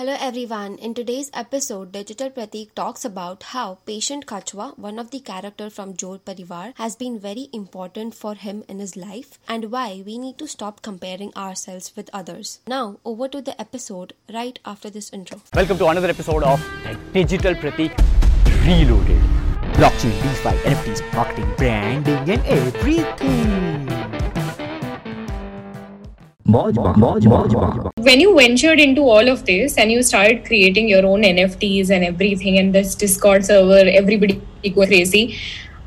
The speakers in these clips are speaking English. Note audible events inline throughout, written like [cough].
Hello everyone. In today's episode, Digital Pratik talks about how Patient Kachwa, one of the character from Jor Parivar, has been very important for him in his life and why we need to stop comparing ourselves with others. Now, over to the episode right after this intro. Welcome to another episode of Digital Pratik Reloaded. blockchain, DeFi, NFTs, marketing, branding, and everything. when you ventured into all of this and you started creating your own NFTs and everything and this Discord server, everybody go crazy.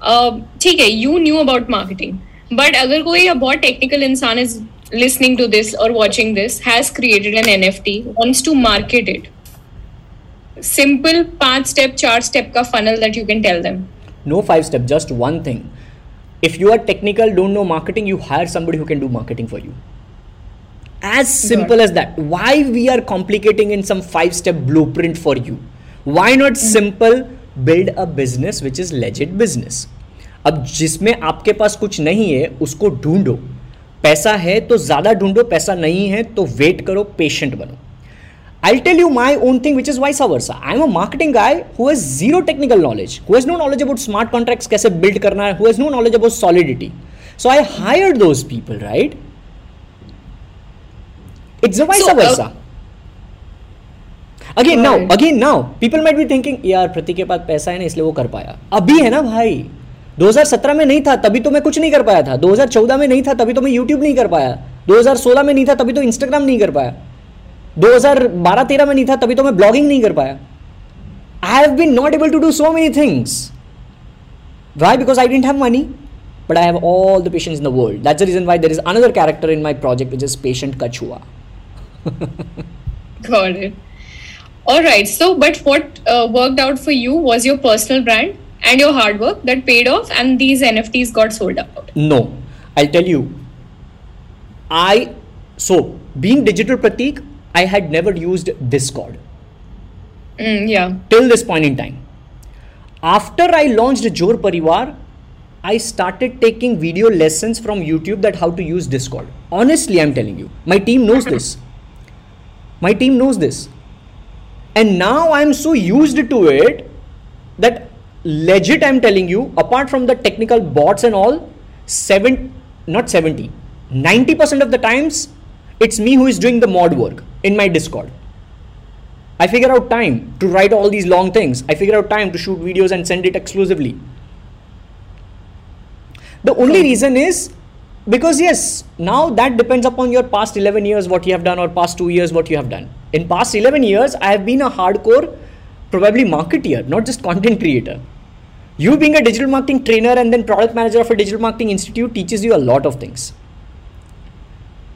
Uh, ठीक है, you knew about marketing, but अगर कोई या बहुत technical इंसान is listening to this or watching this has created an NFT, wants to market it. Simple पांच step, चार step का funnel that you can tell them. No five step, just one thing. If you are technical, don't know marketing, you hire somebody who can do marketing for you. as simple as that. Why we are complicating in some five step blueprint for you? Why not mm-hmm. simple build a business which is legit business? अब जिसमें आपके पास कुछ नहीं है उसको ढूंढो। पैसा है तो ज़्यादा ढूंढो पैसा नहीं है तो वेट करो पेशेंट बनो। I tell you my own thing which is vice versa I am a marketing I whose zero technical knowledge who has no knowledge about smart contract कैसे बिल्ड करना है who has no knowledge about solidity so I hire those people right It's the vice So, versa. Again now, Right. again now, people might be thinking, यार प्रतीक के पास पैसा है ना इसलिए वो कर पाया. अभी है ना भाई. 2017 में नहीं था तभी तो मैं कुछ नहीं कर पाया था 2014 में नहीं था तभी तो मैं YouTube नहीं कर पाया 2016 में नहीं था तभी तो Instagram नहीं कर पाया 2012-13 में नहीं था तभी तो मैं ब्लॉगिंग नहीं कर पाया I have been not able to do so many things why because I don't have money but I have all the patience in the world that's the reason why there is another character in my project which is patient कछुआ [laughs] Got it. All right. So, but what uh, worked out for you was your personal brand and your hard work that paid off, and these NFTs got sold out. No, I'll tell you. I so being digital pratik, I had never used Discord Mm, yeah. till this point in time. After I launched Jor Parivar, I started taking video lessons from YouTube that how to use Discord. Honestly, I'm telling you, my team knows this. My team knows this. And now I'm so used to it that legit I'm telling you, apart from the technical bots and all, seven not 70, 90% of the times it's me who is doing the mod work in my Discord. I figure out time to write all these long things. I figure out time to shoot videos and send it exclusively. The only reason is because yes, now that depends upon your past 11 years what you have done or past 2 years what you have done. In past 11 years, I have been a hardcore probably marketeer, not just content creator. You being a digital marketing trainer and then product manager of a digital marketing institute teaches you a lot of things.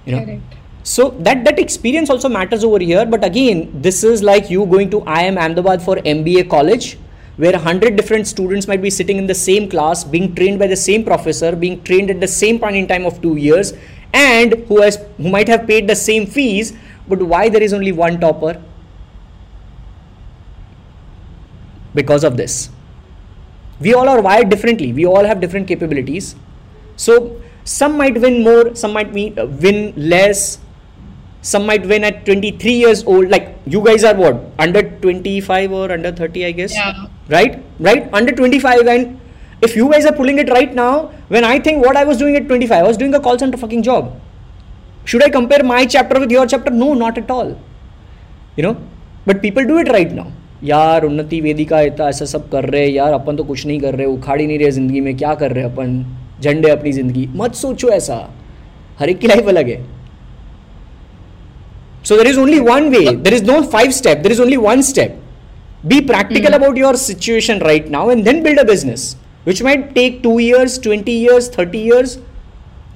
You know, Correct. so that that experience also matters over here. But again, this is like you going to IIM Ahmedabad for MBA college, where a hundred different students might be sitting in the same class, being trained by the same professor, being trained at the same point in time of two years, and who has who might have paid the same fees. But why there is only one topper? Because of this. We all are wired differently. We all have different capabilities. So some might win more, some might win, uh, win less, some might win at 23 years old. Like you guys are what under 25 or under 30, I guess. Yeah. Right, right, under 25. And if you guys are pulling it right now, when I think what I was doing at 25, I was doing a call center fucking job. Should I compare my chapter with your chapter? No, not at all. You know but people do it right now यार उन्नति वेदिका इतना ऐसा सब कर रहे हैं यार अपन तो कुछ नहीं कर रहे उखाड़ ही नहीं रहे ज़िंदगी में क्या कर रहे हैं अपन झंडे अपनी ज़िंदगी मत सोचो ऐसा हर एक की लाइफ अलग है so there is only one way there is no five step there is only one step be practical about your situation right now and then build a business which might take 2 years 20 years 30 years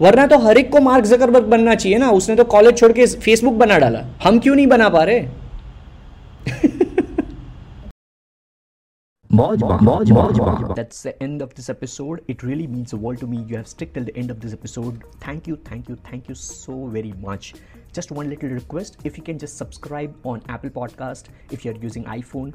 वरना तो हर एक को mark Zuckerberg बनना चाहिए ना उसने तो college छोड़ के फेसबुक बना डाला हम क्यों नहीं बना पा रहे [laughs] Moj Bang, Moj Moj Bang. That's the end of this episode. It really means the world to me. You have stuck till the end of this episode. Thank you, thank you, thank you so very much. Just one little request if you can just subscribe on Apple Podcast if you're using iPhone